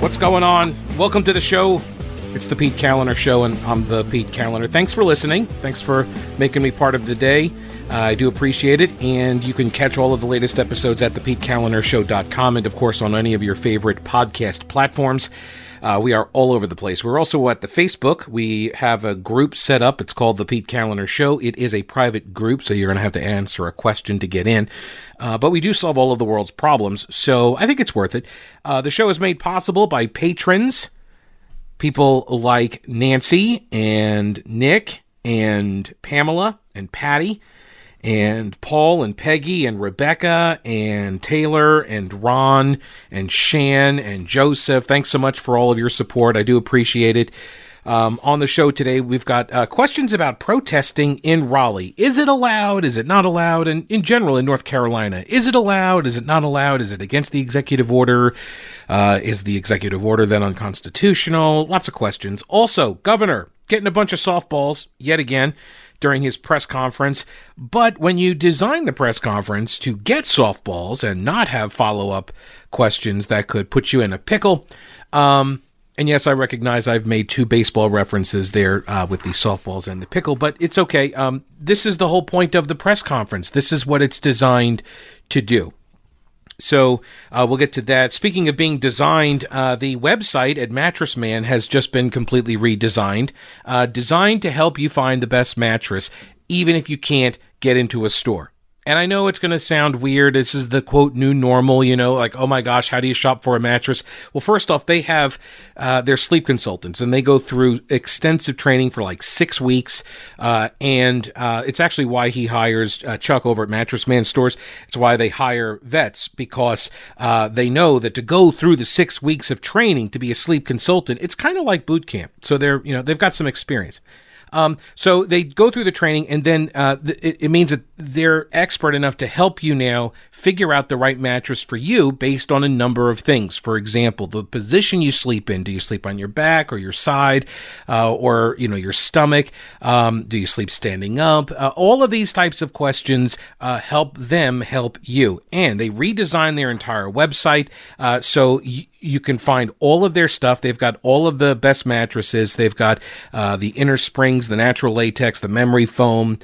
What's going on? Welcome to the show. It's the Pete Kaliner Show, and I'm the Pete Kaliner. Thanks for listening. Thanks for making me part of the day. Uh, I do appreciate it, and you can catch all of the latest episodes at thepetekalinershow.com and, of course, on any of your favorite podcast platforms. Uh, we are all over the place. We're also at the Facebook. We have a group set up. It's called The Pete Kaliner Show. It is a private group, so you're going to have to answer a question to get in. Uh, but we do solve all of the world's problems, so I think it's worth it. Uh, the show is made possible by patrons, people like Nancy and Nick and Pamela and Patty and Paul and Peggy and Rebecca and Taylor and Ron and Shan and Joseph. Thanks so much for all of your support. I do appreciate it. Um, on the show today, we've got uh, questions about protesting in Raleigh. Is it allowed? Is it not allowed? And in general, in North Carolina, is it allowed? Is it not allowed? Is it against the executive order? Uh, is the executive order then unconstitutional? Lots of questions. Also, Governor getting a bunch of softballs yet again during his press conference. But when you design the press conference to get softballs and not have follow up questions that could put you in a pickle, um, and yes, I recognize I've made two baseball references there uh, with the softballs and the pickle, but it's okay. Um, this is the whole point of the press conference. This is what it's designed to do. So uh, we'll get to that. Speaking of being designed, uh, the website at Mattress Man has just been completely redesigned, uh, designed to help you find the best mattress, even if you can't get into a store. And I know it's going to sound weird. This is the quote new normal, you know, like, oh my gosh, how do you shop for a mattress? Well, first off, they have uh, their sleep consultants and they go through extensive training for like six weeks. Uh, and uh, it's actually why he hires uh, Chuck over at Mattress Man Stores. It's why they hire vets because uh, they know that to go through the six weeks of training to be a sleep consultant, it's kind of like boot camp. So they're, you know, they've got some experience. Um, so they go through the training, and then uh, it, it, means that they're expert enough to help you now figure out the right mattress for you based on a number of things. For example, the position you sleep in. Do you sleep on your back or your side, uh, or you know your stomach? Um, do you sleep standing up? Uh, all of these types of questions uh, help them help you, and they redesign their entire website uh, so. Y- you can find all of their stuff. They've got all of the best mattresses. They've got uh, the inner springs, the natural latex, the memory foam,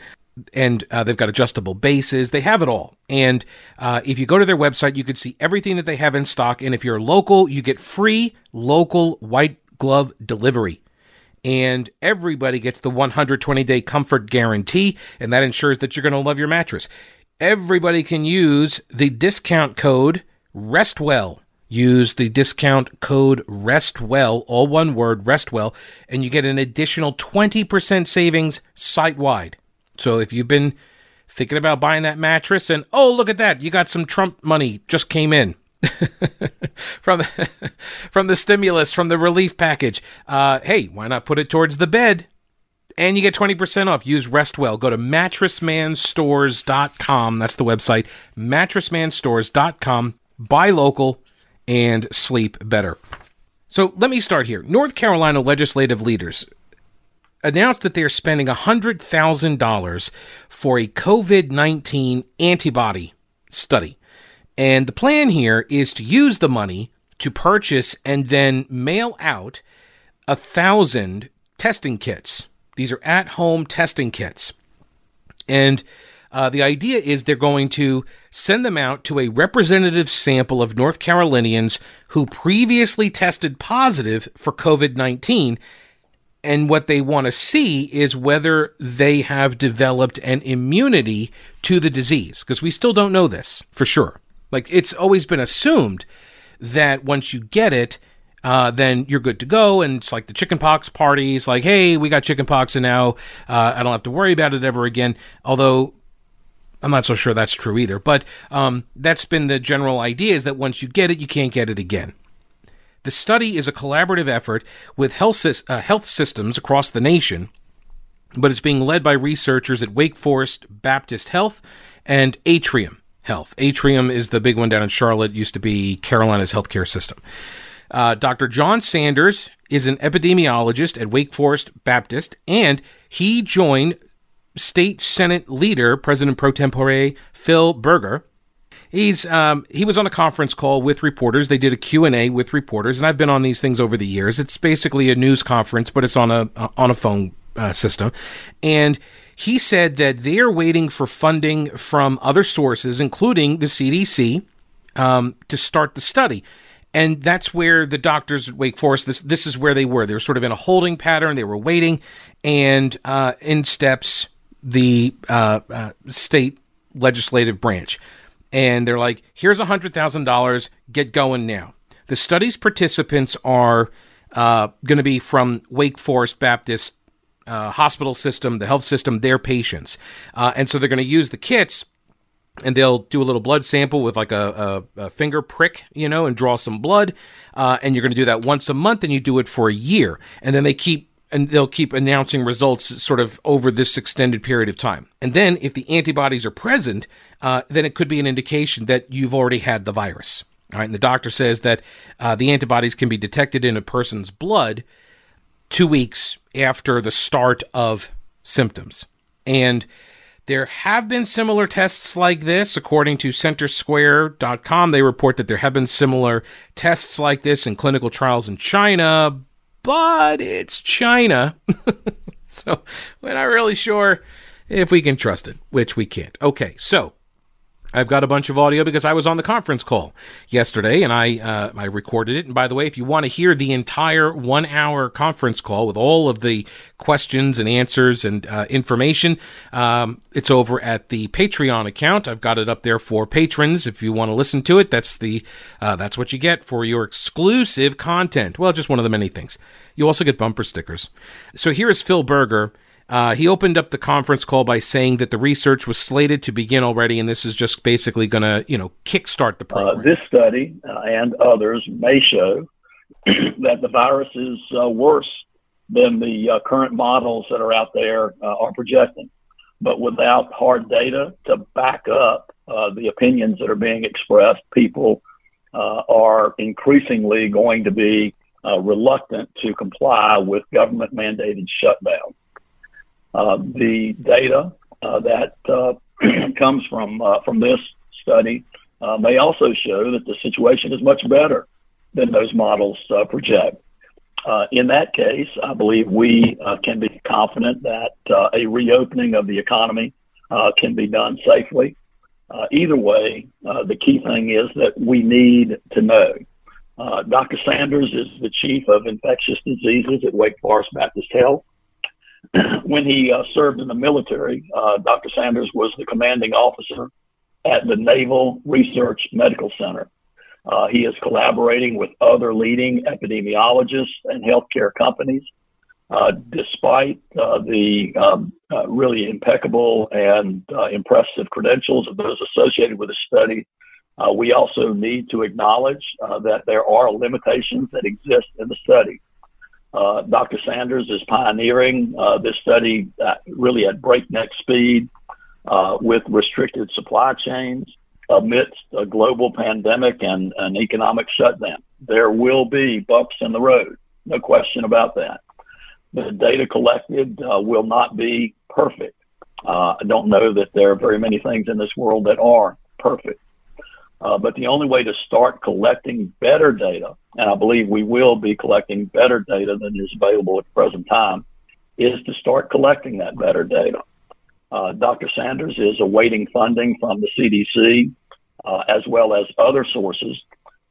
and uh, they've got adjustable bases. They have it all. And uh, if you go to their website, you can see everything that they have in stock. And if you're local, you get free local white glove delivery. And everybody gets the 120 day comfort guarantee, and that ensures that you're going to love your mattress. Everybody can use the discount code RESTWELL Use the discount code RESTWELL, all one word, RESTWELL, and you get an additional 20% savings site wide. So if you've been thinking about buying that mattress and, oh, look at that, you got some Trump money just came in. from the, from the stimulus, from the relief package. Uh, hey, why not put it towards the bed? And you get 20% off. Use Restwell. Go to mattressmanstores.com. That's the website. Mattressmanstores.com. Buy local and sleep better. So let me start here. North Carolina legislative leaders announced that they are spending $100,000 for a COVID 19 antibody study. And the plan here is to use the money to purchase and then mail out a thousand testing kits. These are at home testing kits. And uh, the idea is they're going to send them out to a representative sample of North Carolinians who previously tested positive for COVID 19. And what they want to see is whether they have developed an immunity to the disease, because we still don't know this for sure. Like it's always been assumed that once you get it, uh, then you're good to go. And it's like the chickenpox parties, like, hey, we got chickenpox, and now uh, I don't have to worry about it ever again. Although I'm not so sure that's true either, but um, that's been the general idea is that once you get it, you can't get it again. The study is a collaborative effort with health, uh, health systems across the nation, but it's being led by researchers at Wake Forest Baptist Health and Atrium Health. Atrium is the big one down in Charlotte, used to be Carolina's healthcare system. Uh, Dr. John Sanders is an epidemiologist at Wake Forest Baptist, and he joined state Senate leader, President pro tempore Phil Berger, he's um, he was on a conference call with reporters. They did a Q&A with reporters, and I've been on these things over the years. It's basically a news conference, but it's on a on a phone uh, system. And he said that they are waiting for funding from other sources, including the CDC, um, to start the study. And that's where the doctors at Wake Forest, this, this is where they were. They were sort of in a holding pattern. They were waiting. And uh, in steps the uh, uh, state legislative branch. And they're like, here's $100,000. Get going now. The study's participants are uh, going to be from Wake Forest Baptist uh, hospital system, the health system, their patients. Uh, and so they're going to use the kits and they'll do a little blood sample with like a, a, a finger prick, you know, and draw some blood. Uh, and you're going to do that once a month, and you do it for a year, and then they keep and they'll keep announcing results sort of over this extended period of time. And then, if the antibodies are present, uh, then it could be an indication that you've already had the virus. All right, and the doctor says that uh, the antibodies can be detected in a person's blood two weeks after the start of symptoms. And there have been similar tests like this. According to Centersquare.com, they report that there have been similar tests like this in clinical trials in China, but it's China. so we're not really sure if we can trust it, which we can't. Okay, so I've got a bunch of audio because I was on the conference call yesterday and I uh, I recorded it. And by the way, if you want to hear the entire one hour conference call with all of the questions and answers and uh, information, um, it's over at the Patreon account. I've got it up there for patrons. If you want to listen to it, that's the uh, that's what you get for your exclusive content. Well, just one of the many things. You also get bumper stickers. So here is Phil Berger uh, he opened up the conference call by saying that the research was slated to begin already, and this is just basically going to, you know, kickstart the uh, program. Uh, this study uh, and others may show that the virus is uh, worse than the uh, current models that are out there are projecting. But without hard data to back up the opinions that are being expressed, people are increasingly going to be reluctant to comply with government mandated shutdown. Uh, the data uh, that uh, comes from from this study may also show that the situation is much better than those models project. in that case, I believe we can be confident that a reopening of the economy can be done safely. Uh, either way, uh, the key thing is that we need to know. Uh, Dr. Sanders is the chief of infectious diseases at Wake Forest Baptist Health. when he uh, served in the military, uh, Dr. Sanders was the commanding officer at the Naval Research Medical Center. Uh, he is collaborating with other leading epidemiologists and healthcare companies. Uh, despite uh, the um, uh, really impeccable and impressive credentials of those associated with the study, we also need to acknowledge that there are limitations that exist in the study. Uh, Dr. Sanders is pioneering uh, this study really at breakneck speed uh, with restricted supply chains amidst a global pandemic and an economic shutdown. There will be bumps in the road, no question about that. The data collected uh, will not be perfect. Uh, I don't know that there are very many things in this world that are perfect. Uh, but the only way to start collecting better data, and I believe we will be collecting better data than is available at the present time, is to start collecting that better data. Uh, Dr. Sanders is awaiting funding from the CDC uh, as well as other sources.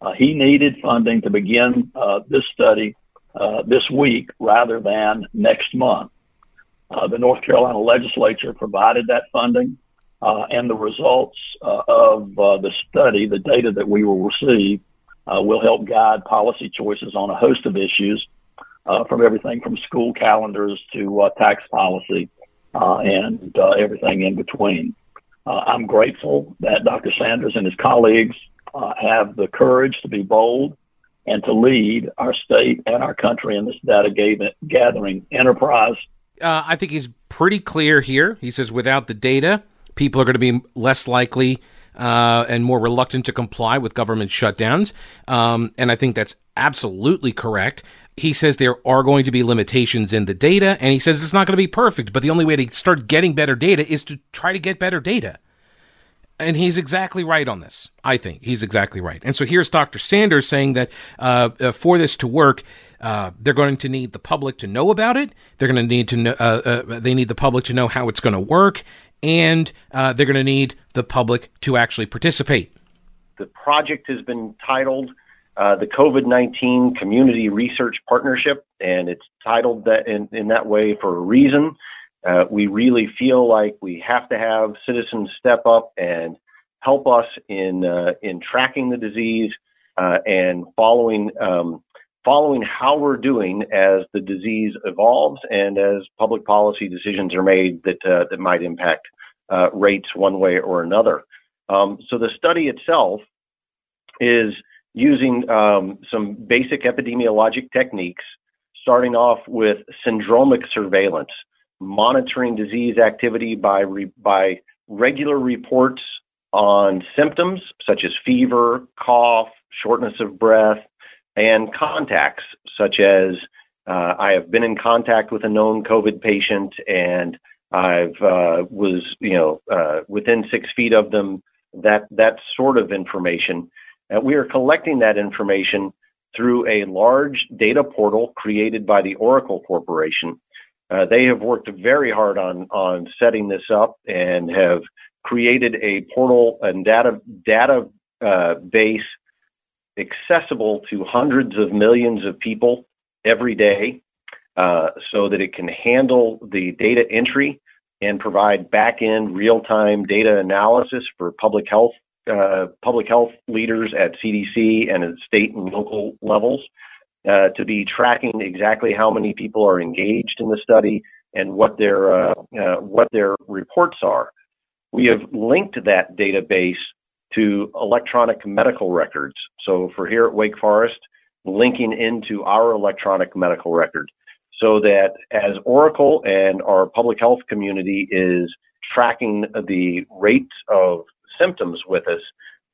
Uh, he needed funding to begin uh, this study uh, this week rather than next month. the North Carolina legislature provided that funding. Uh, and the results uh, of uh, the study, the data that we will receive, uh, will help guide policy choices on a host of issues, uh, from everything from school calendars to uh, tax policy and everything in between. I'm grateful that Dr. Sanders and his colleagues have the courage to be bold and to lead our state and our country in this data gathering enterprise. I think he's pretty clear here. He says without the data, people are going to be less likely uh, and more reluctant to comply with government shutdowns. Um, and I think that's absolutely correct. he says there are going to be limitations in the data, and he says it's not going to be perfect, but the only way to start getting better data is to try to get better data. And he's exactly right on this. I think he's exactly right. And so here's Dr. Sanders saying that uh, uh, for this to work, uh, they're going to need the public to know about it. They're going to need to know. Uh, uh, they need the public to know how it's going to work, and uh, they're going to need the public to actually participate. The project has been titled the COVID nineteen Community Research Partnership, and it's titled that in, in that way for a reason. Uh, we really feel like we have to have citizens step up and help us in uh, in tracking the disease uh, and following um, following how we're doing as the disease evolves and as public policy decisions are made that uh, that might impact uh, rates one way or another. Um, so the study itself is using um, some basic epidemiologic techniques, starting off with syndromic surveillance monitoring disease activity by re- by regular reports on symptoms such as fever, cough, shortness of breath, and contacts such as uh, I have been in contact with a known COVID patient and I've uh, was you know uh, within six feet of them. That that sort of information. And we are collecting that information through a large data portal created by the Oracle Corporation uh, they have worked very hard on on setting this up and have created a portal and data data uh, base accessible to hundreds of millions of people every day, uh, so that it can handle the data entry and provide back end real time data analysis for public health uh, public health leaders at CDC and at state and local levels uh, to be tracking exactly how many people are engaged in the study and what their uh, uh, what their reports are. We have linked that database to electronic medical records. So for here at Wake Forest, linking into our electronic medical record, so that as Oracle and our public health community is tracking the rates of symptoms with us,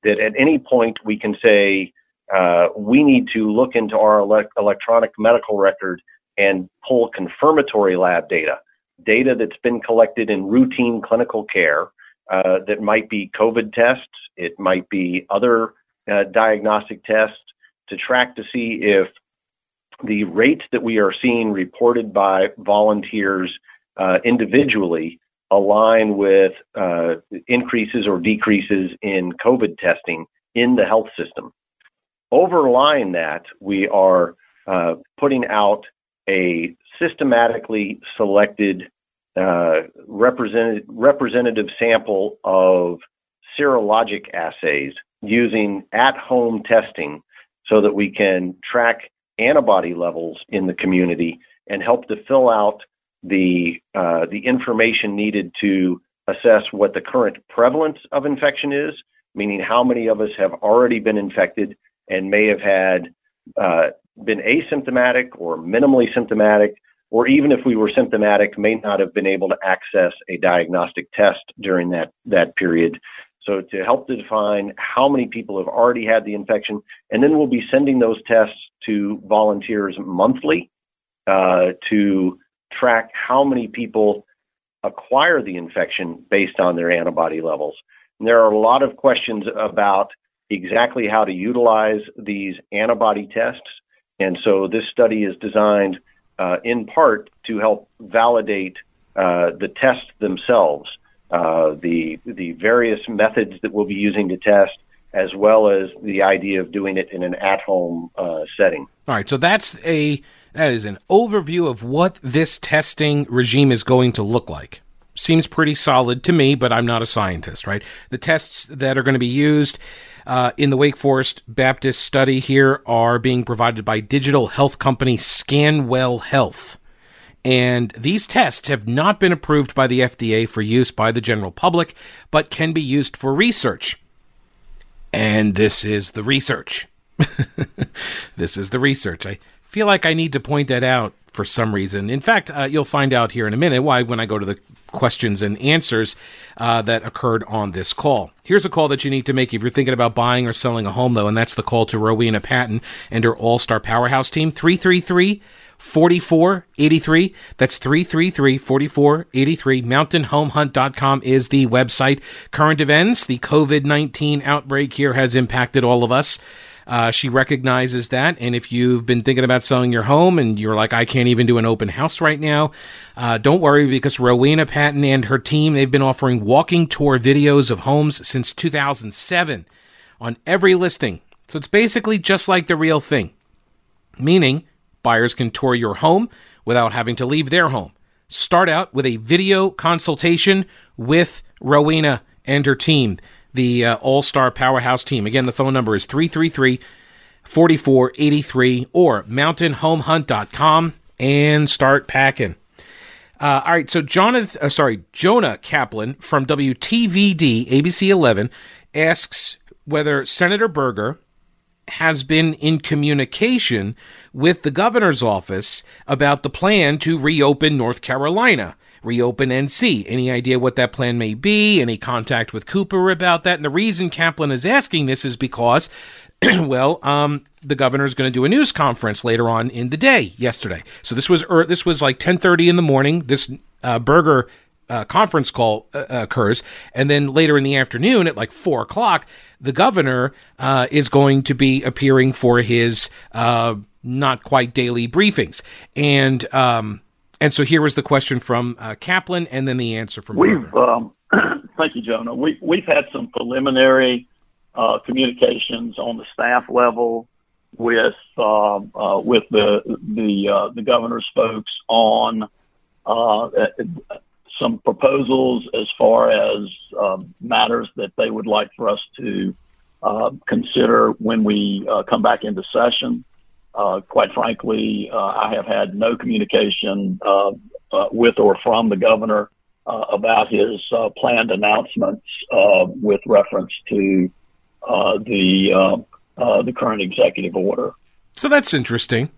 that at any point we can say uh, we need to look into our ele- electronic medical record and pull confirmatory lab data, data that's been collected in routine clinical care uh, that might be COVID tests, it might be other uh, diagnostic tests to track to see if the rates that we are seeing reported by volunteers uh, individually align with uh, increases or decreases in COVID testing in the health system. Overlying that, we are uh, putting out a systematically selected uh, representative, representative sample of serologic assays using at home testing so that we can track antibody levels in the community and help to fill out the uh, the information needed to assess what the current prevalence of infection is, meaning how many of us have already been infected and may have had uh, been asymptomatic or minimally symptomatic, or even if we were symptomatic, may not have been able to access a diagnostic test during that, that period. So to help to define how many people have already had the infection, and then we'll be sending those tests to volunteers monthly uh, to track how many people acquire the infection based on their antibody levels. And there are a lot of questions about exactly how to utilize these antibody tests. And so this study is designed uh, in part to help validate uh, the tests themselves, uh, the the various methods that we'll be using to test, as well as the idea of doing it in an at-home uh, setting. All right, so that's a that is an overview of what this testing regime is going to look like seems pretty solid to me, but I'm not a scientist, right? The tests that are going to be used uh, in the Wake Forest Baptist study here are being provided by digital health company Scanwell Health. And these tests have not been approved by the FDA for use by the general public, but can be used for research. And this is the research. this is the research. I feel like I need to point that out for some reason. In fact, uh, you'll find out here in a minute why when I go to the questions and answers uh, that occurred on this call. Here's a call that you need to make if you're thinking about buying or selling a home, though, and that's the call to Rowena Patton and her All Star Powerhouse team 333 4483. That's 333 4483. MountainHomeHunt.com is the website. Current events the COVID 19 outbreak here has impacted all of us. Uh, she recognizes that. And if you've been thinking about selling your home and you're like, I can't even do an open house right now, uh, don't worry because Rowena Patton and her team, they've been offering walking tour videos of homes since 2007 on every listing. So it's basically just like the real thing, meaning buyers can tour your home without having to leave their home. Start out with a video consultation with Rowena and her team the uh, All Star Powerhouse team. Again, the phone number is 333 4483 or mountainhomehunt.com and start packing. Uh, all right, so Jonathan, uh, sorry, Jonah Kaplan from WTVD ABC 11 asks whether Senator Berger has been in communication with the governor's office about the plan to reopen North Carolina reopen NC. Any idea what that plan may be? Any contact with Cooper about that? And the reason Kaplan is asking this is because, well, um, the governor is going to do a news conference later on in the day yesterday. So this was er, this was like 10:30 in the morning. This uh, Berger uh, conference call uh, occurs, and then later in the afternoon at like four o'clock, the governor uh, is going to be appearing for his uh, not quite daily briefings, and um, and so here was the question from uh, Kaplan, and then the answer from. We've um, thank you, Jonah. We we've had some preliminary uh, communications on the staff level with um, uh, with the the uh, the governor's folks on uh, some proposals as far as um, matters that they would like for us to uh, consider when we come back into session. Uh, quite frankly, uh, I have had no communication uh, uh with or from the governor uh, about his uh, planned announcements with reference to the the current executive order. So that's interesting.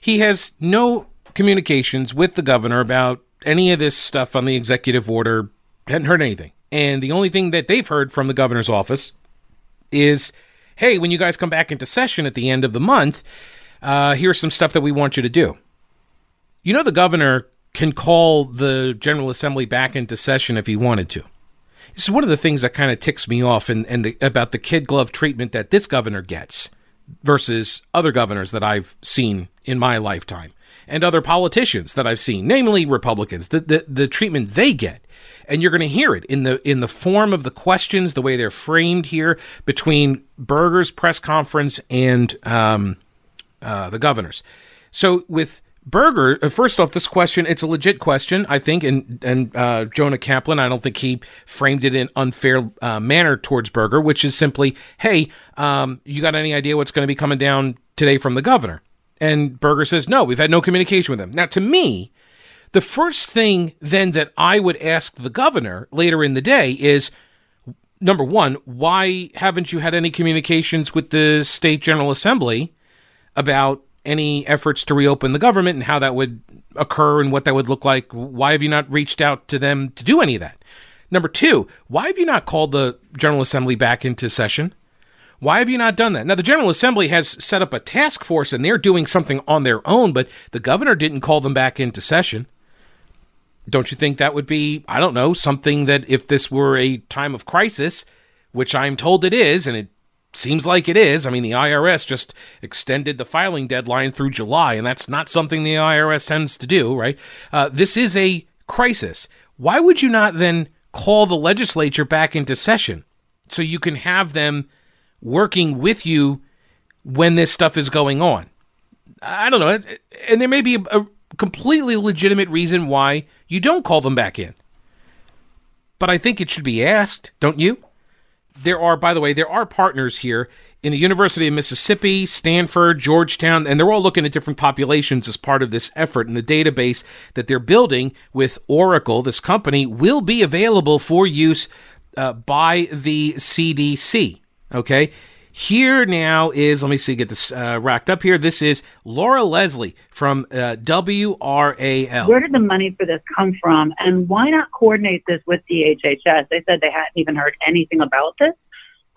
He has no communications with the governor about any of this stuff on the executive order. Hadn't heard anything, and the only thing that they've heard from the governor's office is, "Hey, when you guys come back into session at the end of the month." Uh, here's some stuff that we want you to do. You know, the governor can call the General Assembly back into session if he wanted to. This is one of the things that kind of ticks me off and, and the, about the kid glove treatment that this governor gets versus other governors that I've seen in my lifetime and other politicians that I've seen, namely Republicans, the, the, the treatment they get. And you're going to hear it in the in the form of the questions, the way they're framed here between Berger's press conference and um, uh, the governors. So with Berger, uh, first off, this question, it's a legit question, I think, and, and uh, Jonah Kaplan, I don't think he framed it in unfair uh, manner towards Berger, which is simply, hey, um, you got any idea what's going to be coming down today from the governor? And Berger says, no, we've had no communication with him. Now, to me, the first thing then that I would ask the governor later in the day is, number one, why haven't you had any communications with the state general assembly about any efforts to reopen the government and how that would occur and what that would look like. Why have you not reached out to them to do any of that? Number two, why have you not called the General Assembly back into session? Why have you not done that? Now, the General Assembly has set up a task force and they're doing something on their own, but the governor didn't call them back into session. Don't you think that would be, I don't know, something that if this were a time of crisis, which I'm told it is, and it Seems like it is. I mean, the IRS just extended the filing deadline through July, and that's not something the IRS tends to do, right? Uh, this is a crisis. Why would you not then call the legislature back into session so you can have them working with you when this stuff is going on? I don't know. And there may be a, a completely legitimate reason why you don't call them back in. But I think it should be asked, don't you? There are, by the way, there are partners here in the University of Mississippi, Stanford, Georgetown, and they're all looking at different populations as part of this effort. And the database that they're building with Oracle, this company, will be available for use uh, by the CDC. Okay. Here now is, let me see, get this uh, racked up here. This is Laura Leslie from uh, WRAL. Where did the money for this come from? And why not coordinate this with DHHS? They said they hadn't even heard anything about this.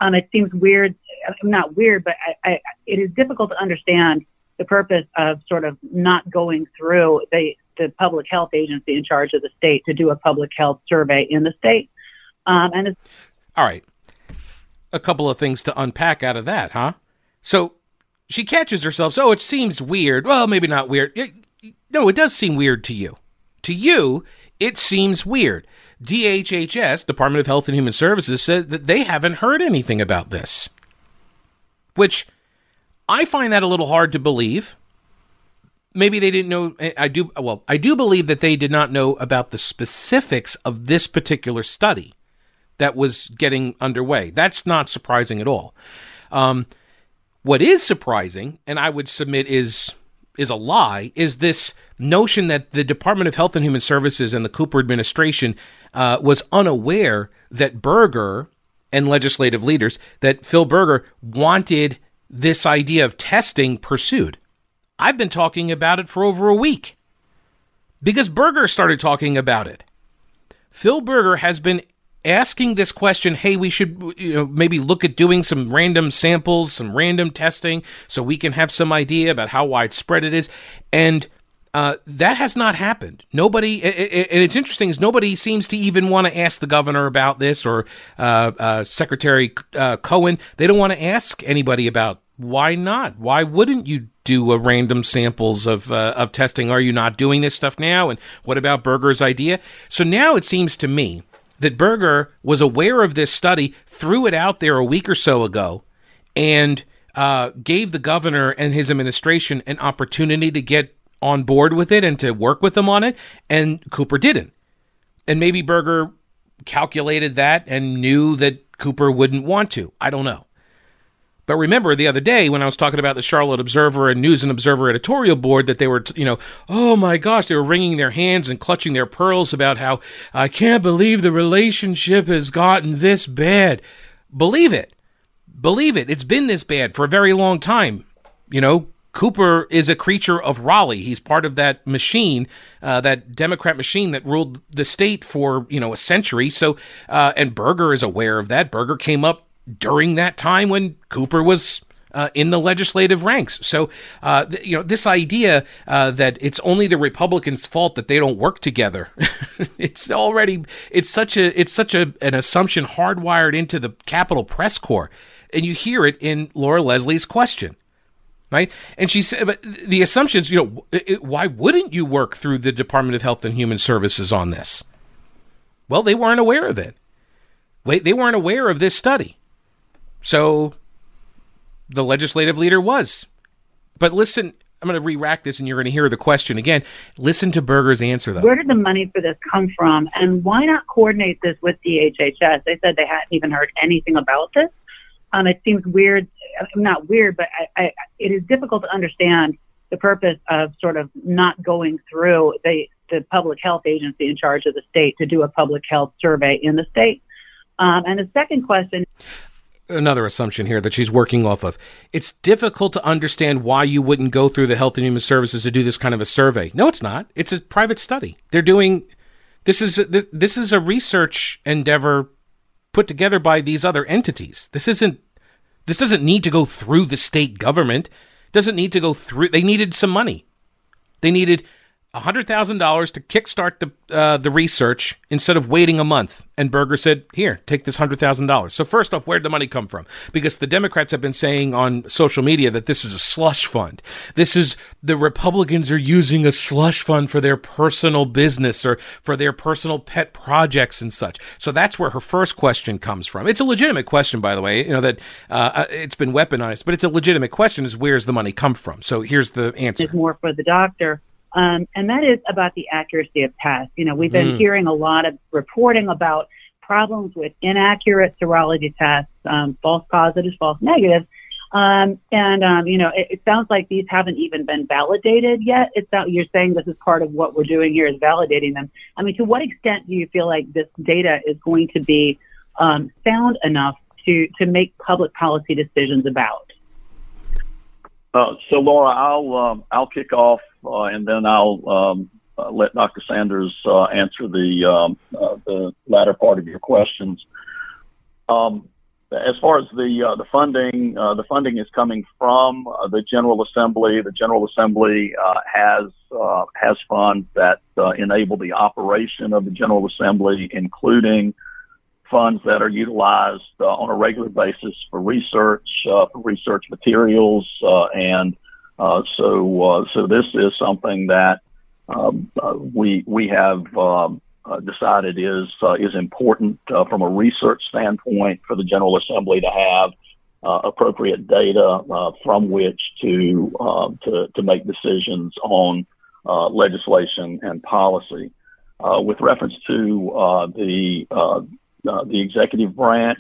Um, it seems weird, not weird, but I, I, it is difficult to understand the purpose of sort of not going through the, the public health agency in charge of the state to do a public health survey in the state. Um, and it's all right. A couple of things to unpack out of that, huh? So she catches herself. So oh, it seems weird. Well, maybe not weird. No, it does seem weird to you. To you, it seems weird. DHHS, Department of Health and Human Services, said that they haven't heard anything about this. Which I find that a little hard to believe. Maybe they didn't know. Eh, I do. Well, I do believe that they did not know about the specifics of this particular study that was getting underway. That's not surprising at all. Um, what is surprising, and I would submit is is a lie, is this notion that the Department of Health and Human Services and the Cooper administration uh, was unaware that Berger and legislative leaders that Phil Berger wanted this idea of testing pursued. I've been talking about it for over a week because Berger started talking about it. Phil Berger has been asking this question hey we should you know maybe look at doing some random samples some random testing so we can have some idea about how widespread it is and uh, that has not happened. Nobody, and it's interesting is nobody seems to even want to ask the governor about this or uh, uh, Secretary uh, Cohen. They don't want to ask anybody about why not? Why wouldn't you do a random samples of uh, of testing? Are you not doing this stuff now? And what about Berger's idea? So now it seems to me that Berger was aware of this study, threw it out there a week or so ago, and uh, gave the governor and his administration an opportunity to get on board with it and to work with them on it, and Cooper didn't. And maybe Berger calculated that and knew that Cooper wouldn't want to. I don't know. But remember the other day when I was talking about the Charlotte Observer and News and Observer editorial board that they were, you know, oh my gosh, they were wringing their hands and clutching their pearls about how I can't believe the relationship has gotten this bad. Believe it. Believe it. It's been this bad for a very long time. You know, Cooper is a creature of Raleigh. He's part of that machine, uh, that Democrat machine that ruled the state for you know a century. So, uh, and Berger is aware of that. Berger came up during that time when Cooper was uh, in the legislative ranks. So, uh, th- you know, this idea uh, that it's only the Republicans' fault that they don't work together, it's already it's such a it's such a an assumption hardwired into the Capitol press corps, and you hear it in Laura Leslie's question. Right, and she said, but the assumptions, you know, it, why wouldn't you work through the Department of Health and Human Services on this? Well, they weren't aware of it. Wait, they weren't aware of this study. So the legislative leader was. But listen, I'm going to re rack this and you're going to hear the question again. Listen to Berger's answer, though. Where did the money for this come from? And why not coordinate this with DHHS? They said they hadn't even heard anything about this. Um, it seems weird, not weird, but I, I, it is difficult to understand the purpose of sort of not going through the, the public health agency in charge of the state to do a public health survey in the state. Um, and the second question another assumption here that she's working off of. It's difficult to understand why you wouldn't go through the Health and Human Services to do this kind of a survey. No, it's not. It's a private study. They're doing this is this, this is a research endeavor put together by these other entities. This isn't this doesn't need to go through the state government. It doesn't need to go through they needed some money. They needed $100,000 to kickstart the uh, the research instead of waiting a month. And Berger said, "Here, take this $100,000." So first off, where'd the money come from? Because the Democrats have been saying on social media that this is a slush fund. This is the Republicans are using a slush fund for their personal business or for their personal pet projects and such. So that's where her first question comes from. It's a legitimate question, by the way. You know that uh, uh it's been weaponized, but it's a legitimate question: is where's the money come from? So here's the answer. It's more for the doctor um, and that is about the accuracy of tests. You know, we've been mm. hearing a lot of reporting about problems with inaccurate serology tests, um, false positives, false negatives. Um, and, um, you know, it, it, sounds like these haven't even been validated yet. It's not, you're saying this is part of what we're doing here is validating them. I mean, to what extent do you feel like this data is going to be um, sound enough to to make public policy decisions about? Uh, so, Laura, I'll um, I'll kick off, uh, and then I'll um, uh, let Dr. Sanders uh, answer the um, uh, the latter part of your questions. Um, as far as the uh, the funding, the funding is coming from the General Assembly. The General Assembly has has funds that enable the operation of the General Assembly, including funds that are utilized uh, on a regular basis for research, uh, for research materials, uh, and uh, so uh, so this is something that um, uh, we we have um, decided is is important from a research standpoint for the General Assembly to have appropriate data from which to to to make decisions on legislation and policy. with reference to the uh, the executive branch.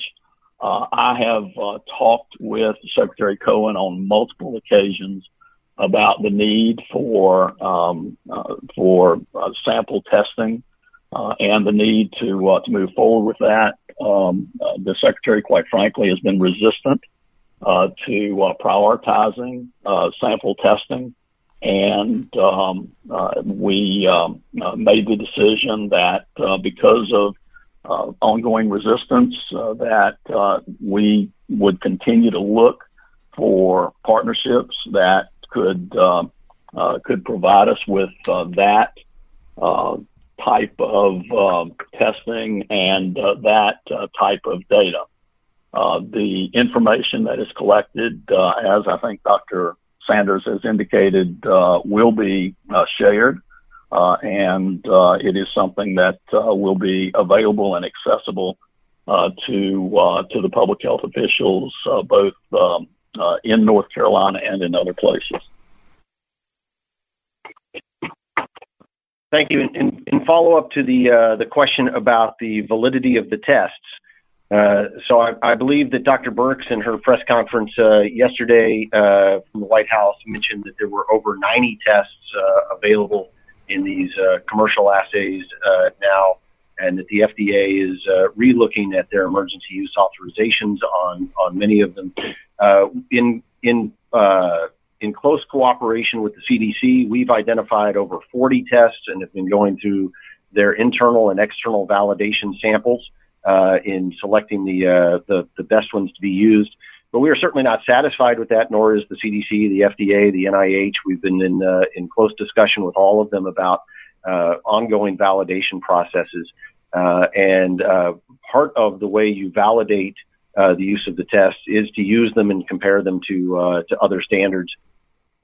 Uh, I have uh, talked with Secretary Cohen on multiple occasions about the need for um, uh, for uh, sample testing uh, and the need to to move forward with that. Um, the secretary, quite frankly, has been resistant to prioritizing sample testing, and um, we um, made the decision that because of uh, ongoing resistance uh, that uh, we would continue to look for partnerships that could uh, uh, could provide us with uh, that type of um, testing and that type of data. the information that is collected, as I think Dr. Sanders has indicated, will be shared uh, and uh, it is something that uh, will be available and accessible uh, to uh, to the public health officials uh, both um, Uh, in North Carolina and in other places. Thank you. In, in follow up to the uh, the question about the validity of the tests, uh, so I, I, believe that Dr. Birx in her press conference yesterday from the White House mentioned that there were over 90 tests available in these uh, commercial assays uh, now, and that the FDA is uh, relooking at their emergency use authorizations on on many of them. Uh, in in uh, in close cooperation with the CDC, we've identified over 40 tests and have been going through their internal and external validation samples uh, in selecting the, the the best ones to be used. But we are certainly not satisfied with that, nor is the CDC, the FDA, the NIH. We've been in uh, in close discussion with all of them about uh, ongoing validation processes. Uh, and uh, part of the way you validate uh, the use of the tests is to use them and compare them to uh, to other standards.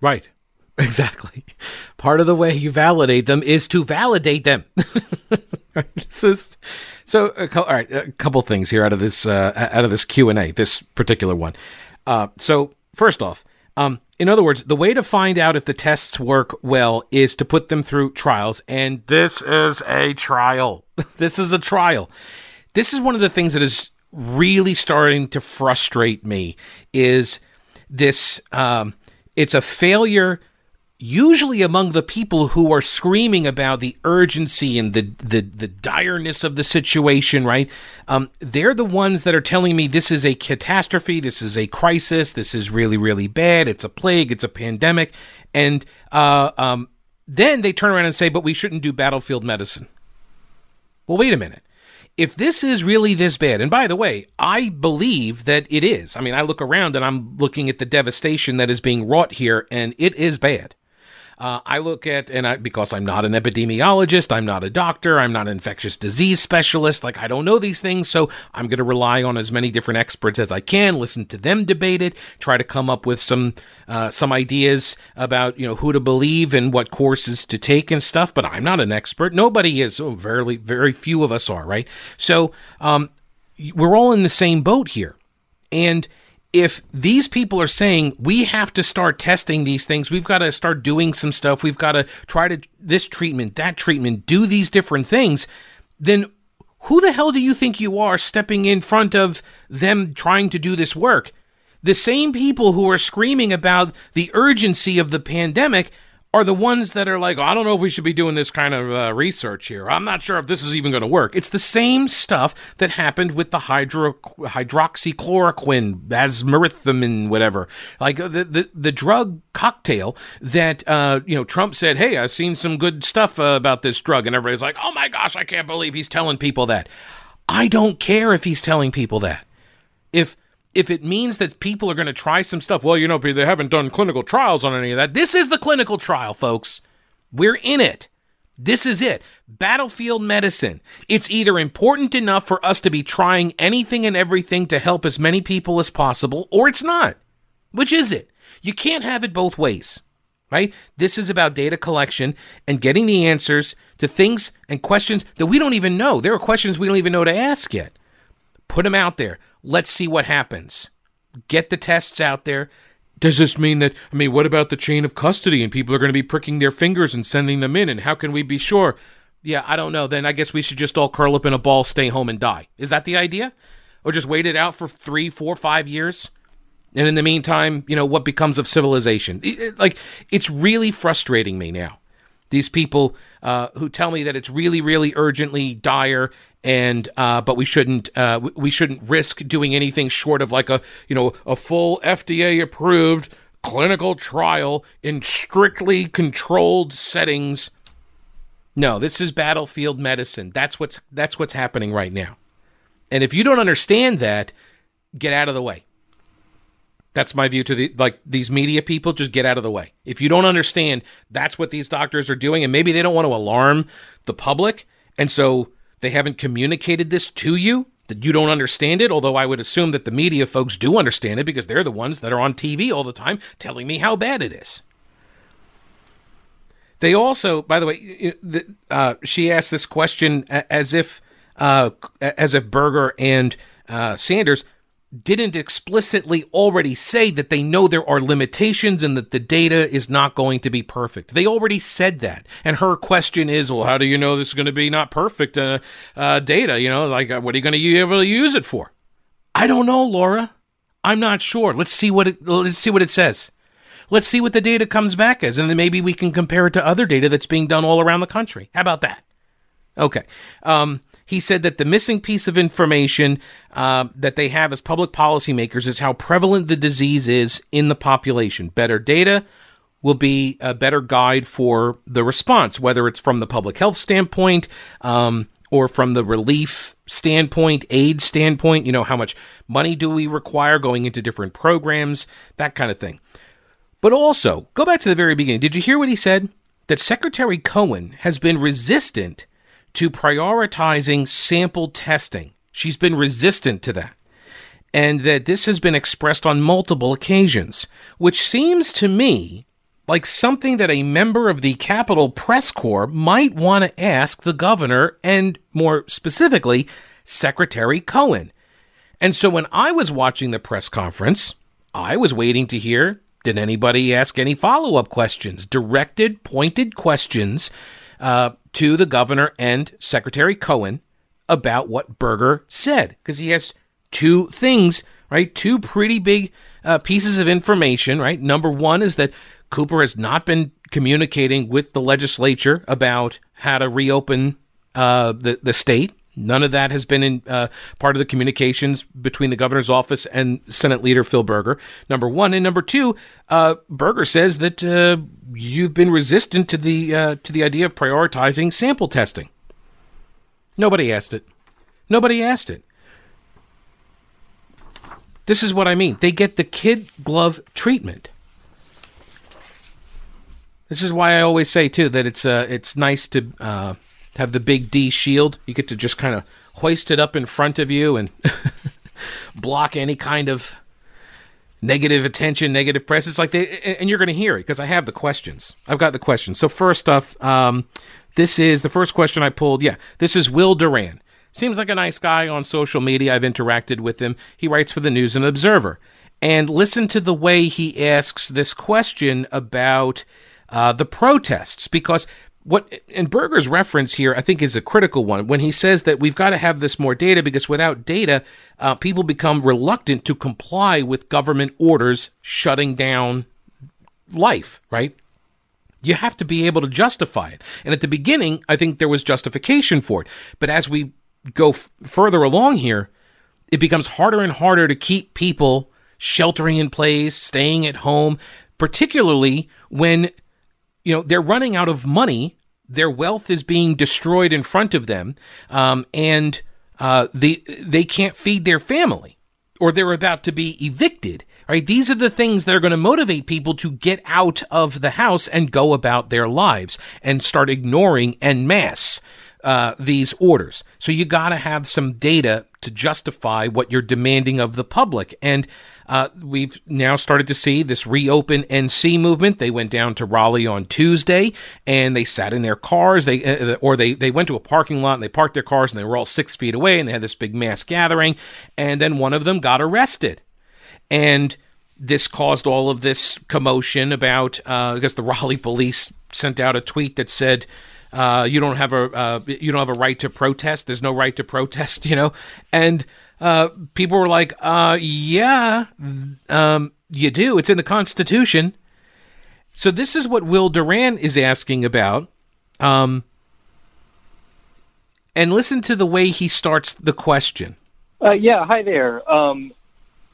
Right. Exactly. Part of the way you validate them is to validate them. so, so all right, a couple things here out of this uh, out of this Q and A, this particular one. Uh, so first off, um, in other words, the way to find out if the tests work well is to put them through trials, and this is a trial. this is a trial. This is one of the things that is really starting to frustrate me. Is this? Um, it's a failure usually among the people who are screaming about the urgency and the the, the direness of the situation, right? Um, they're the ones that are telling me this is a catastrophe, this is a crisis, this is really really bad, it's a plague, it's a pandemic, and uh, um, then they turn around and say, but we shouldn't do battlefield medicine. Well, wait a minute. If this is really this bad, and by the way, I believe that it is. I mean, I look around and I'm looking at the devastation that is being wrought here, and it is bad. Uh, I look at, and I, because I'm not an epidemiologist, I'm not a doctor, I'm not an infectious disease specialist, like I don't know these things, so I'm going to rely on as many different experts as I can, listen to them debate it, try to come up with some uh, some ideas about you know who to believe and what courses to take and stuff. But I'm not an expert. Nobody is. Oh, very very few of us are, right? So um, we're all in the same boat here, and if these people are saying we have to start testing these things, we've got to start doing some stuff, we've got to try to this treatment, that treatment, do these different things, then who the hell do you think you are stepping in front of them trying to do this work? The same people who are screaming about the urgency of the pandemic are the ones that are like, I don't know if we should be doing this kind of uh, research here. I'm not sure if this is even going to work. It's the same stuff that happened with the hydro- hydroxychloroquine, azithromycin, whatever. Like the, the, the drug cocktail that, uh, you know, Trump said, hey, I've seen some good stuff uh, about this drug. And everybody's like, oh my gosh, I can't believe he's telling people that. I don't care if he's telling people that. If if it means that people are going to try some stuff, well, you know, they haven't done clinical trials on any of that. This is the clinical trial, folks. We're in it. This is it. Battlefield medicine. It's either important enough for us to be trying anything and everything to help as many people as possible, or it's not. Which is it? You can't have it both ways, right? This is about data collection and getting the answers to things and questions that we don't even know. There are questions we don't even know to ask yet. Put them out there. Let's see what happens. Get the tests out there. Does this mean that, I mean, what about the chain of custody and people are going to be pricking their fingers and sending them in? And how can we be sure? Yeah, I don't know. Then I guess we should just all curl up in a ball, stay home, and die. Is that the idea? Or just wait it out for three, four, five years? And in the meantime, you know, what becomes of civilization? Like, it's really frustrating me now. These people uh, who tell me that it's really, really urgently dire and uh, but we shouldn't uh, we shouldn't risk doing anything short of like a you know a full FDA approved clinical trial in strictly controlled settings. No, this is battlefield medicine. That's what's that's what's happening right now. And if you don't understand that, get out of the way. That's my view to the like these media people just get out of the way. If you don't understand that's what these doctors are doing and maybe they don't want to alarm the public and so they haven't communicated this to you, that you don't understand it, although I would assume that the media folks do understand it because they're the ones that are on TV all the time telling me how bad it is. They also, by the way, uh, she asked this question as if uh, as if Berger and uh, Sanders didn't explicitly already say that they know there are limitations and that the data is not going to be perfect. They already said that. And her question is, well, how do you know this is going to be not perfect uh, uh, data? You know, like, uh, what are you going to be able to use it for? I don't know, Laura. I'm not sure. Let's see what it, let's see what it says. Let's see what the data comes back as, and then maybe we can compare it to other data that's being done all around the country. How about that? Okay. Um, he said that the missing piece of information uh, that they have as public policymakers is how prevalent the disease is in the population. Better data will be a better guide for the response, whether it's from the public health standpoint um, or from the relief standpoint, aid standpoint. You know, how much money do we require going into different programs, that kind of thing. But also, go back to the very beginning. Did you hear what he said? That Secretary Cohen has been resistant to prioritizing sample testing. She's been resistant to that. And that this has been expressed on multiple occasions, which seems to me like something that a member of the Capitol Press Corps might want to ask the governor and, more specifically, Secretary Cohen. And so when I was watching the press conference, I was waiting to hear did anybody ask any follow up questions, directed, pointed questions uh, to the governor and Secretary Cohen about what Berger said because he has two things, right? Two pretty big uh, pieces of information, right? Number one is that Cooper has not been communicating with the legislature about how to reopen uh, the the state. None of that has been in uh, part of the communications between the governor's office and Senate leader Phil Berger. Number one, and number two, uh, Berger says that uh, you've been resistant to the uh, to the idea of prioritizing sample testing. Nobody asked it. Nobody asked it. This is what I mean. They get the kid glove treatment. This is why I always say too that it's uh, it's nice to uh, have the big D shield. You get to just kind of hoist it up in front of you and block any kind of negative attention, negative press. It's like they, and you're going to hear it because I have the questions. I've got the questions. So first off, um, this is the first question I pulled. Yeah, this is Will Doran. Seems like a nice guy on social media. I've interacted with him. He writes for the News and Observer. And listen to the way he asks this question about uh, the protests, because what and Berger's reference here, I think, is a critical one when he says that we've got to have this more data because without data, uh, people become reluctant to comply with government orders shutting down life, right? You have to be able to justify it. And at the beginning, I think there was justification for it. But as we go f- further along here, it becomes harder and harder to keep people sheltering in place, staying at home, particularly when you know they're running out of money, their wealth is being destroyed in front of them, um, and uh, they they can't feed their family, or they're about to be evicted. Right? These are the things that are going to motivate people to get out of the house and go about their lives and start ignoring en masse uh, these orders. So you got to have some data to justify what you're demanding of the public. And uh, we've now started to see this reopen NC movement. They went down to Raleigh on Tuesday and they sat in their cars. They uh, or they they went to a parking lot and they parked their cars and they were all six feet away and they had this big mass gathering. And then one of them got arrested, and this caused all of this commotion about uh, because the Raleigh police sent out a tweet that said. Uh, you don't have a uh, you don't have a right to protest. There's no right to protest, you know. And uh, people were like, uh, yeah, um, you do. It's in the Constitution. So this is what Will Doran is asking about. Um, and listen to the way he starts the question. Uh, yeah, hi there. Um,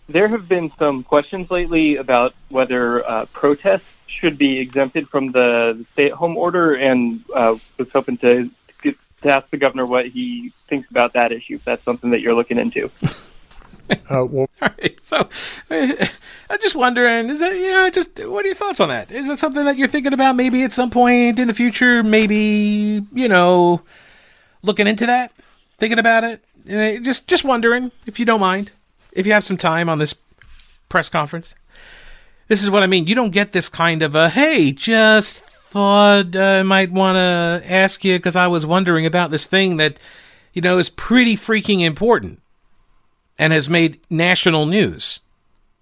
there have been some questions lately about whether uh, protests should be exempted from the stay-at-home order, and uh, was hoping to to ask the governor what he thinks about that issue. If that's something that you're looking into. Uh, well, all right. So, uh, I'm just wondering, is that you know, just what are your thoughts on that? Is it something that you're thinking about maybe at some point in the future? Maybe you know, looking into that, thinking about it. Uh, just, just wondering if you don't mind, if you have some time on this press conference. This is what I mean. You don't get this kind of a hey, just thought I might want to ask you because I was wondering about this thing that, you know, is pretty freaking important and has made national news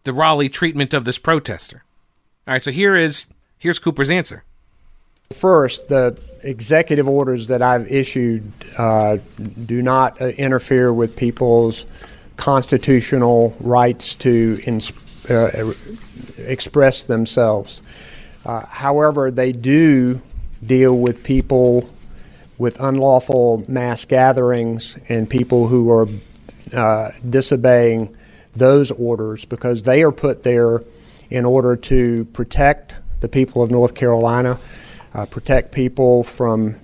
the Raleigh treatment of this protester. All right, so here is here's Cooper's answer. First, the executive orders that I've issued uh, do not uh, interfere with people's constitutional rights to ins- uh, express themselves. Uh, however, they do deal with people with unlawful mass gatherings and people who are uh, disobeying those orders because they are put there in order to protect the people of North Carolina, uh, protect people from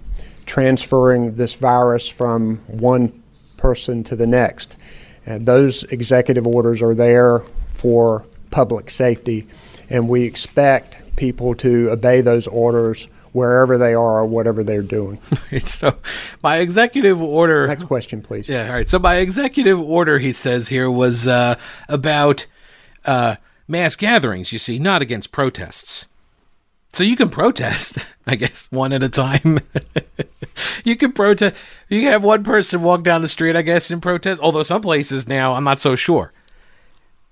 transferring this virus from one person to the next. And those executive orders are there for public safety, and we expect people to obey those orders wherever they are or whatever they're doing. so, by executive order. Next question, please. Yeah. All right. So, by executive order, he says here was uh, about uh, mass gatherings. You see, not against protests. So you can protest, I guess, one at a time. you can protest. You can have one person walk down the street, I guess, and protest. Although some places now, I'm not so sure.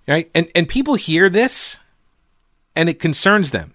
Right? And and people hear this, and it concerns them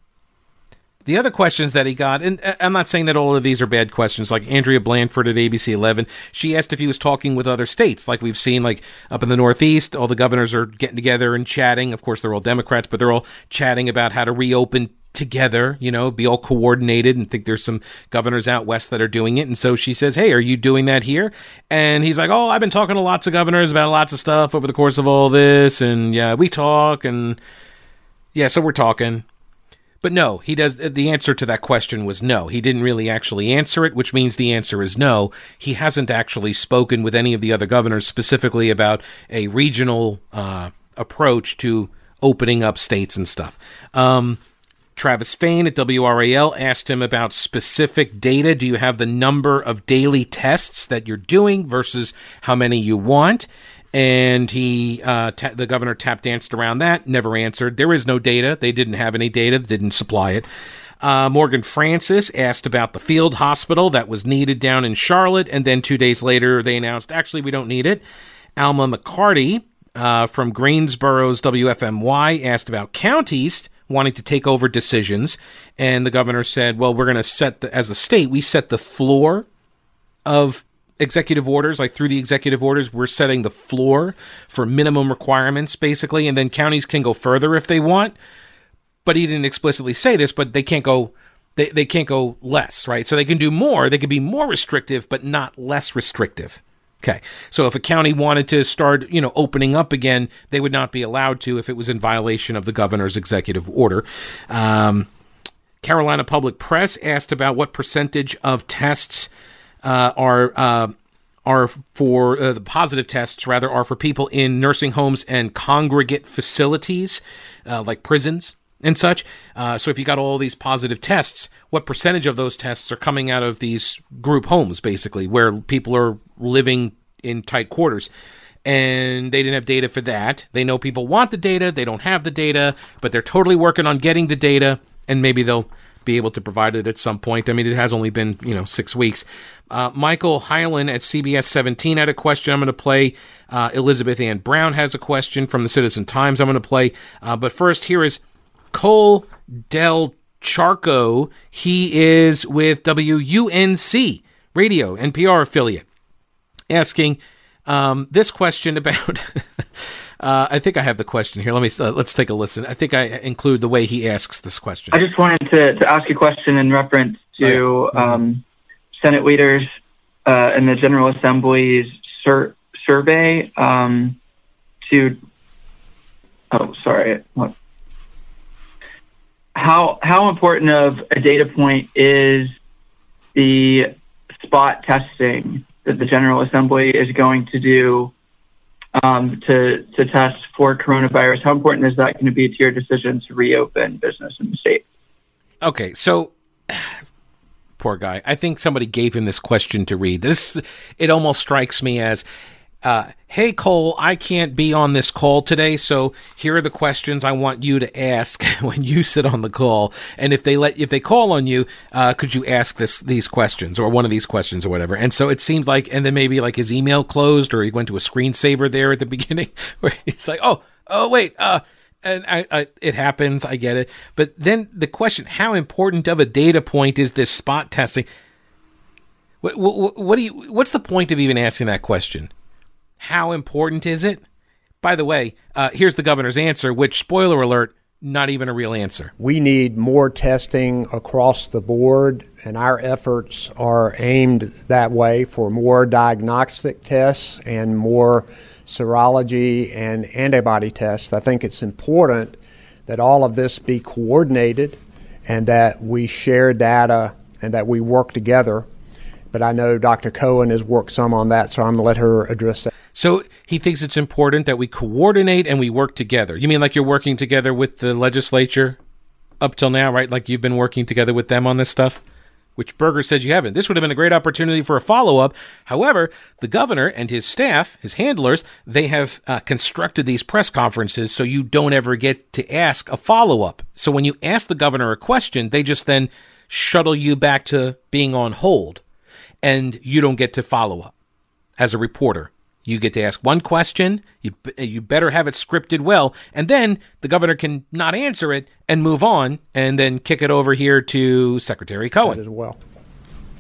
the other questions that he got, and uh, I'm not saying that all of these are bad questions, like Andrea Blanford at ABC 11, she asked if he was talking with other states, like we've seen, like up in the Northeast, all the governors are getting together and chatting. Of course, they're all Democrats, but they're all chatting about how to reopen together, you know, be all coordinated and think there's some governors out west that are doing it. And so she says, Hey, are you doing that here? And he's like, Oh, I've been talking to lots of governors about lots of stuff over the course of all this. And yeah, we talk and yeah, so we're talking. But no, he does. The answer to that question was no. He didn't really actually answer it, which means the answer is no. He hasn't actually spoken with any of the other governors specifically about a regional uh, approach to opening up states and stuff. Um, Travis Fain at WRAL asked him about specific data. Do you have the number of daily tests that you're doing versus how many you want? And he uh, ta- the governor tap danced around that never answered. There is no data. They didn't have any data didn't supply it. Uh, morgan francis asked about the field hospital that was needed down in charlotte. And then two days later they announced actually we don't need it. Alma mccarty uh, from greensboro's wfmy asked about counties wanting to take over decisions. And the governor said well we're going to set the, as a state we set the floor of executive orders, like through the executive orders, we're setting the floor for minimum requirements, basically, and then counties can go further if they want. But he didn't explicitly say this, but they can't go they, they can't go less, right? So they can do more. They can be more restrictive, but not less restrictive. Okay. So if a county wanted to start, you know, opening up again, they would not be allowed to if it was in violation of the governor's executive order. Um, Carolina Public Press asked about what percentage of tests uh, are uh, are for uh, the positive tests rather are for people in nursing homes and congregate facilities uh, like prisons and such. Uh, so if you got all these positive tests, what percentage of those tests are coming out of these group homes, basically, where people are living in tight quarters? And they didn't have data for that. They know people want the data, they don't have the data, but they're totally working on getting the data, and maybe they'll be able to provide it at some point. I mean, it has only been, you know, six weeks. Uh, Michael Hyland at CBS 17 had a question I'm going to play. Uh, Elizabeth Ann Brown has a question from the Citizen Times I'm going to play. Uh, but first, here is Cole Del Charco. He is with WUNC Radio, NPR affiliate, asking um, this question about. uh, I think I have the question here. Let me uh, let's take a listen. I think I include the way he asks this question. I just wanted to, to ask a question in reference to oh, yeah. mm-hmm. um, Senate leaders uh, and the General Assembly's sur- survey um, to. Oh, sorry. What? how how important of a data point is the spot testing that the General Assembly is going to do um, to to test for coronavirus? How important is that going to be to your decision to reopen business in the state? Okay, so poor guy. I think somebody gave him this question to read. This it almost strikes me as uh, hey Cole, I can't be on this call today, so here are the questions I want you to ask when you sit on the call. And if they let if they call on you, uh, could you ask this these questions or one of these questions or whatever? And so it seemed like, and then maybe like his email closed or he went to a screensaver there at the beginning where he's like, oh, oh wait, uh, and I, I, it happens, I get it. But then the question: How important of a data point is this spot testing? What, what, what do you? What's the point of even asking that question? How important is it? By the way, uh, here's the governor's answer, which, spoiler alert, not even a real answer. We need more testing across the board, and our efforts are aimed that way for more diagnostic tests and more serology and antibody tests. I think it's important that all of this be coordinated and that we share data and that we work together. But I know Dr. Cohen has worked some on that, so I'm going to let her address that. So he thinks it's important that we coordinate and we work together. You mean like you're working together with the legislature up till now, right? Like you've been working together with them on this stuff? Which Berger says you haven't. This would have been a great opportunity for a follow up. However, the governor and his staff, his handlers, they have uh, constructed these press conferences so you don't ever get to ask a follow up. So when you ask the governor a question, they just then shuttle you back to being on hold and you don't get to follow up as a reporter. You get to ask one question. You you better have it scripted well, and then the governor can not answer it and move on, and then kick it over here to Secretary Cohen as well.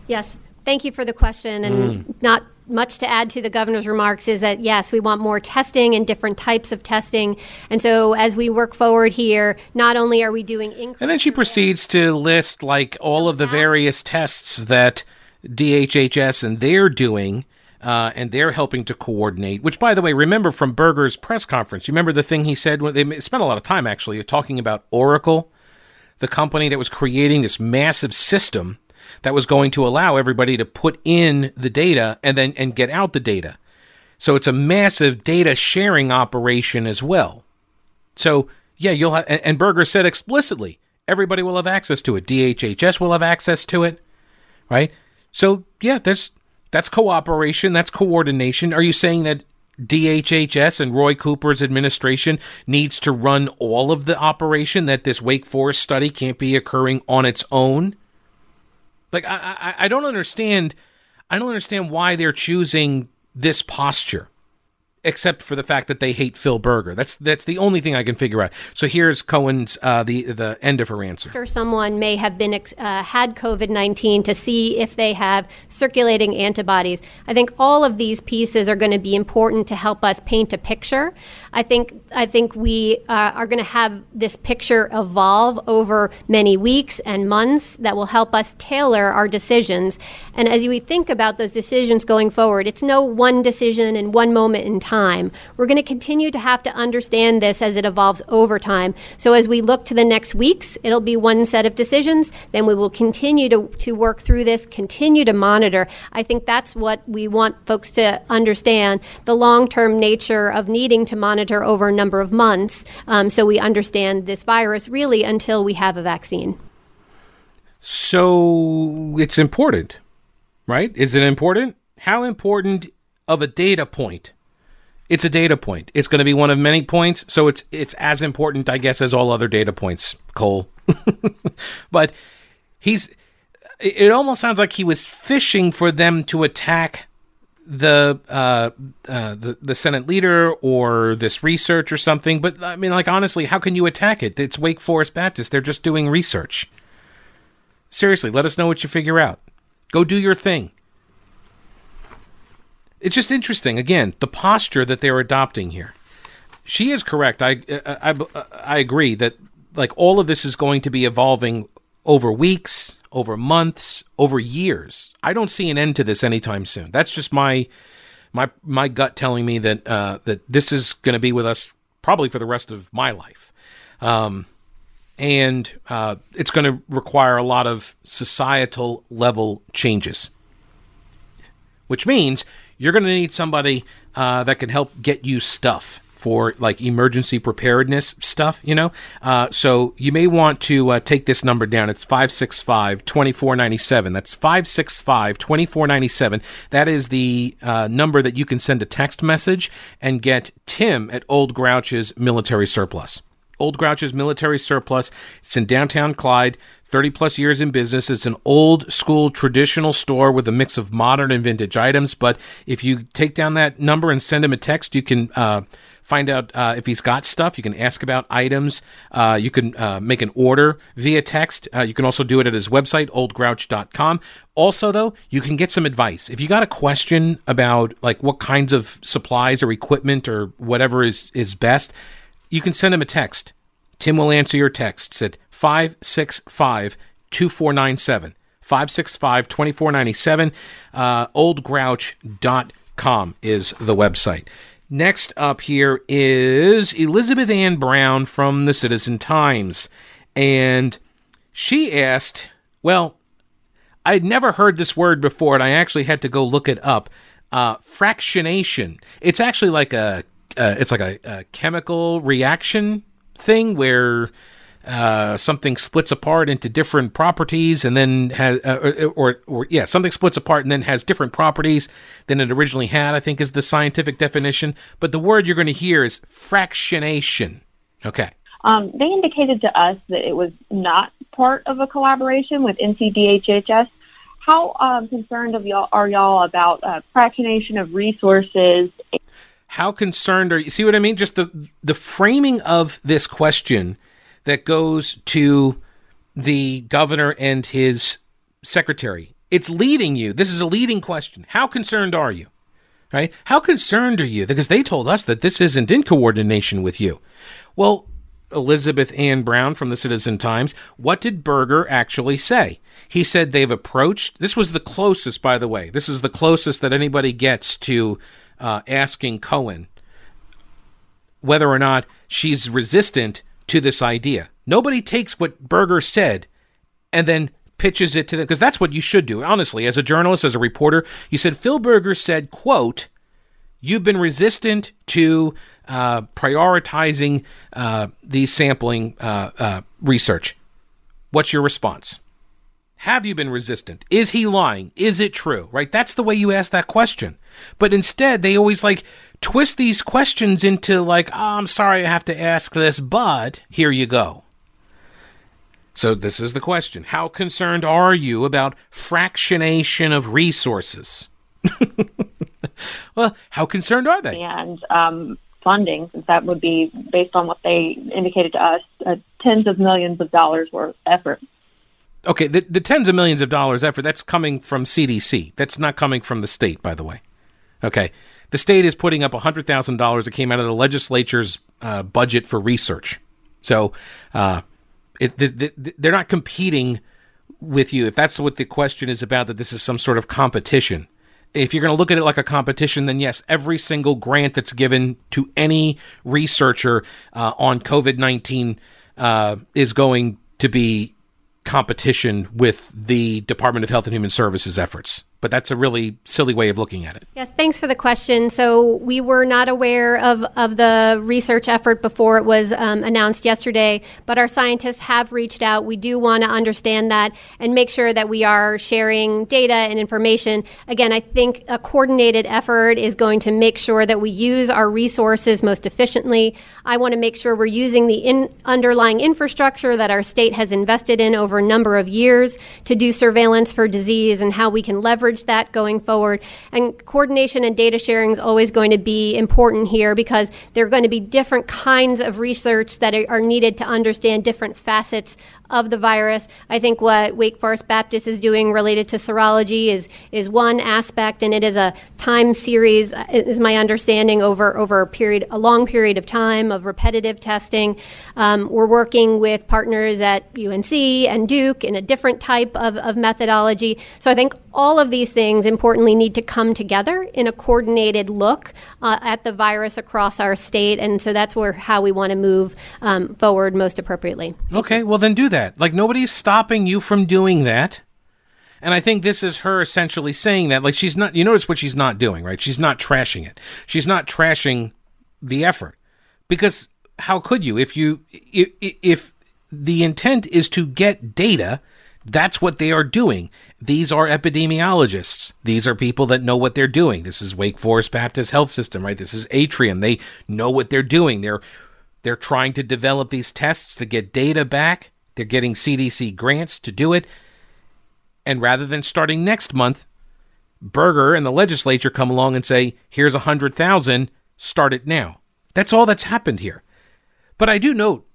Yes, thank you for the question, and mm. not much to add to the governor's remarks is that yes, we want more testing and different types of testing, and so as we work forward here, not only are we doing, and then she proceeds to list like all of the various tests that DHHS and they're doing uh, and they're helping to coordinate. Which, by the way, remember from Berger's press conference, you remember the thing he said? They spent a lot of time actually talking about Oracle, the company that was creating this massive system that was going to allow everybody to put in the data and then and get out the data. So it's a massive data sharing operation as well. So yeah, you'll have, and Berger said explicitly, everybody will have access to it. DHHS will have access to it, right? So yeah, there's that's cooperation. That's coordination. Are you saying that DHHS and Roy Cooper's administration needs to run all of the operation, that this Wake Forest study can't be occurring on its own? Like, I, I, I don't understand. I don't understand why they're choosing this posture. Except for the fact that they hate Phil Berger. That's that's the only thing I can figure out. So here's Cohen's uh, the the end of her answer. After someone may have been uh, had COVID nineteen to see if they have circulating antibodies. I think all of these pieces are going to be important to help us paint a picture. I think I think we uh, are going to have this picture evolve over many weeks and months that will help us tailor our decisions. And as we think about those decisions going forward, it's no one decision in one moment in time. We're going to continue to have to understand this as it evolves over time. So as we look to the next weeks, it'll be one set of decisions. Then we will continue to, to work through this, continue to monitor. I think that's what we want folks to understand the long term nature of needing to monitor monitor over a number of months um, so we understand this virus really until we have a vaccine. So it's important, right? Is it important? How important of a data point? It's a data point. It's going to be one of many points, so it's it's as important, I guess, as all other data points. Cole, but he's. It almost sounds like he was fishing for them to attack the uh, uh, the the Senate leader or this research or something. But I mean, like honestly, how can you attack it? It's Wake Forest Baptist. They're just doing research. Seriously, let us know what you figure out. Go do your thing. It's just interesting. Again, the posture that they're adopting here. She is correct. I, I, I, I agree that like all of this is going to be evolving over weeks, over months, over years. I don't see an end to this anytime soon. That's just my my my gut telling me that uh, that this is going to be with us probably for the rest of my life, um, and uh, it's going to require a lot of societal level changes, which means you're going to need somebody uh, that can help get you stuff for like emergency preparedness stuff, you know? Uh, so you may want to uh, take this number down. It's 565 2497. That's 565 2497. That is the uh, number that you can send a text message and get Tim at Old Grouch's military surplus. Old Grouch's military surplus. It's in downtown Clyde. 30 plus years in business. It's an old school traditional store with a mix of modern and vintage items. But if you take down that number and send him a text, you can uh, find out uh, if he's got stuff. You can ask about items. Uh, you can uh, make an order via text. Uh, you can also do it at his website, oldgrouch.com. Also, though, you can get some advice. If you got a question about like what kinds of supplies or equipment or whatever is, is best, you can send him a text. Tim will answer your texts at 565 2497. 565 2497. Uh, oldgrouch.com is the website. Next up here is Elizabeth Ann Brown from the Citizen Times. And she asked, well, I'd never heard this word before, and I actually had to go look it up. Uh, fractionation. It's actually like a, uh, it's like a, a chemical reaction thing where uh, something splits apart into different properties and then has, uh, or, or, or, yeah, something splits apart and then has different properties than it originally had, I think is the scientific definition. But the word you're going to hear is fractionation. Okay. Um, they indicated to us that it was not part of a collaboration with NCDHHS. How um, concerned of y'all are y'all about uh, fractionation of resources? How concerned are you? See what I mean? Just the the framing of this question that goes to the governor and his secretary. It's leading you. This is a leading question. How concerned are you? Right? How concerned are you? Because they told us that this isn't in coordination with you. Well, Elizabeth Ann Brown from the Citizen Times, what did Berger actually say? He said they've approached, this was the closest, by the way, this is the closest that anybody gets to uh, asking Cohen whether or not she's resistant to this idea. Nobody takes what Berger said and then pitches it to them because that's what you should do. Honestly, as a journalist, as a reporter, you said Phil Berger said, "quote You've been resistant to uh, prioritizing uh, these sampling uh, uh research. What's your response? Have you been resistant? Is he lying? Is it true? Right? That's the way you ask that question. But instead, they always like twist these questions into like, oh, I'm sorry I have to ask this, but here you go. So this is the question. How concerned are you about fractionation of resources? Well, how concerned are they? And um, funding, since that would be based on what they indicated to us, uh, tens of millions of dollars worth effort. Okay, the, the tens of millions of dollars effort, that's coming from CDC. That's not coming from the state, by the way. Okay. The state is putting up $100,000 that came out of the legislature's uh, budget for research. So uh, it, they're not competing with you. If that's what the question is about, that this is some sort of competition. If you're going to look at it like a competition, then yes, every single grant that's given to any researcher uh, on COVID 19 uh, is going to be competition with the Department of Health and Human Services efforts but that's a really silly way of looking at it. Yes, thanks for the question. So we were not aware of, of the research effort before it was um, announced yesterday, but our scientists have reached out. We do want to understand that and make sure that we are sharing data and information. Again, I think a coordinated effort is going to make sure that we use our resources most efficiently. I want to make sure we're using the in underlying infrastructure that our state has invested in over a number of years to do surveillance for disease and how we can leverage that going forward. And coordination and data sharing is always going to be important here because there are going to be different kinds of research that are needed to understand different facets of the virus. I think what Wake Forest Baptist is doing related to serology is is one aspect, and it is a time series, uh, is my understanding, over over a period, a long period of time of repetitive testing. Um, we're working with partners at UNC and Duke in a different type of, of methodology. So I think all of these things importantly need to come together in a coordinated look uh, at the virus across our state and so that's where how we want to move um, forward most appropriately okay well then do that that. Like nobody's stopping you from doing that. And I think this is her essentially saying that. Like she's not, you notice what she's not doing, right? She's not trashing it. She's not trashing the effort. Because how could you? If you, if, if the intent is to get data, that's what they are doing. These are epidemiologists. These are people that know what they're doing. This is Wake Forest Baptist Health System, right? This is Atrium. They know what they're doing. They're they're trying to develop these tests to get data back they're getting CDC grants to do it. And rather than starting next month, Berger and the legislature come along and say, here's a hundred thousand, start it now. That's all that's happened here. But I do note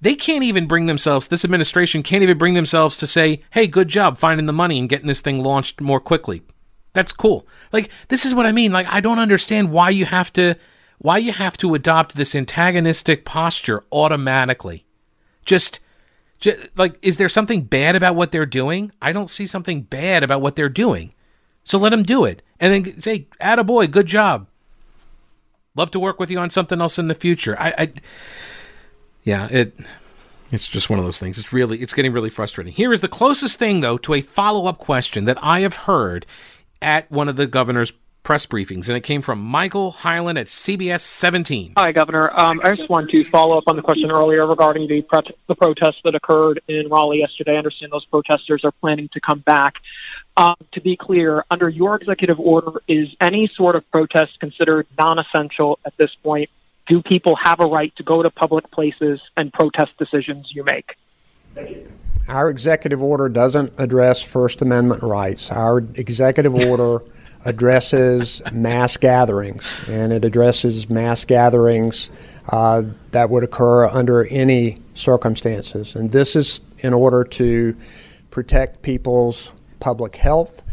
they can't even bring themselves, this administration can't even bring themselves to say, hey, good job finding the money and getting this thing launched more quickly. That's cool. Like, this is what I mean. Like, I don't understand why you have to why you have to adopt this antagonistic posture automatically. Just like, is there something bad about what they're doing? I don't see something bad about what they're doing. So let them do it. And then say, attaboy, good job. Love to work with you on something else in the future. I, I yeah, it it's just one of those things. It's really it's getting really frustrating. Here is the closest thing though to a follow-up question that I have heard at one of the governor's press briefings, and it came from Michael Hyland at CBS 17. Hi, Governor. Um, I just want to follow up on the question earlier regarding the pro- the protests that occurred in Raleigh yesterday. I understand those protesters are planning to come back. Um, to be clear, under your executive order, is any sort of protest considered non-essential at this point? Do people have a right to go to public places and protest decisions you make? Our executive order doesn't address First Amendment rights. Our executive order addresses mass gatherings, and it addresses mass gatherings uh, that would occur under any circumstances. And this is in order to protect people's public health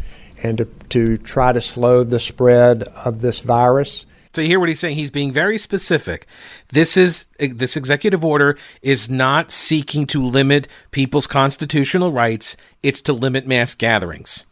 and to, to try to slow the spread of this virus. So you hear what he's saying. He's being very specific. This is this executive order is not seeking to limit people's constitutional rights. It's to limit mass gatherings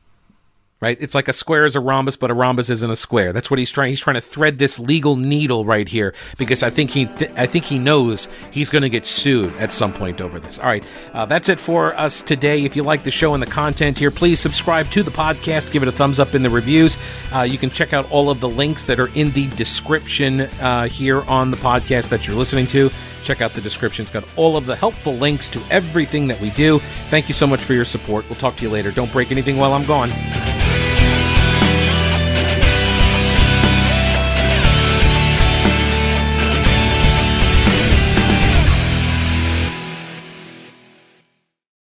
right? It's like a square is a rhombus, but a rhombus isn't a square. That's what he's trying. He's trying to thread this legal needle right here because I think he, th- I think he knows he's going to get sued at some point over this. All right, uh, that's it for us today. If you like the show and the content here, please subscribe to the podcast. Give it a thumbs up in the reviews. Uh, you can check out all of the links that are in the description uh, here on the podcast that you're listening to. Check out the description. It's got all of the helpful links to everything that we do. Thank you so much for your support. We'll talk to you later. Don't break anything while I'm gone.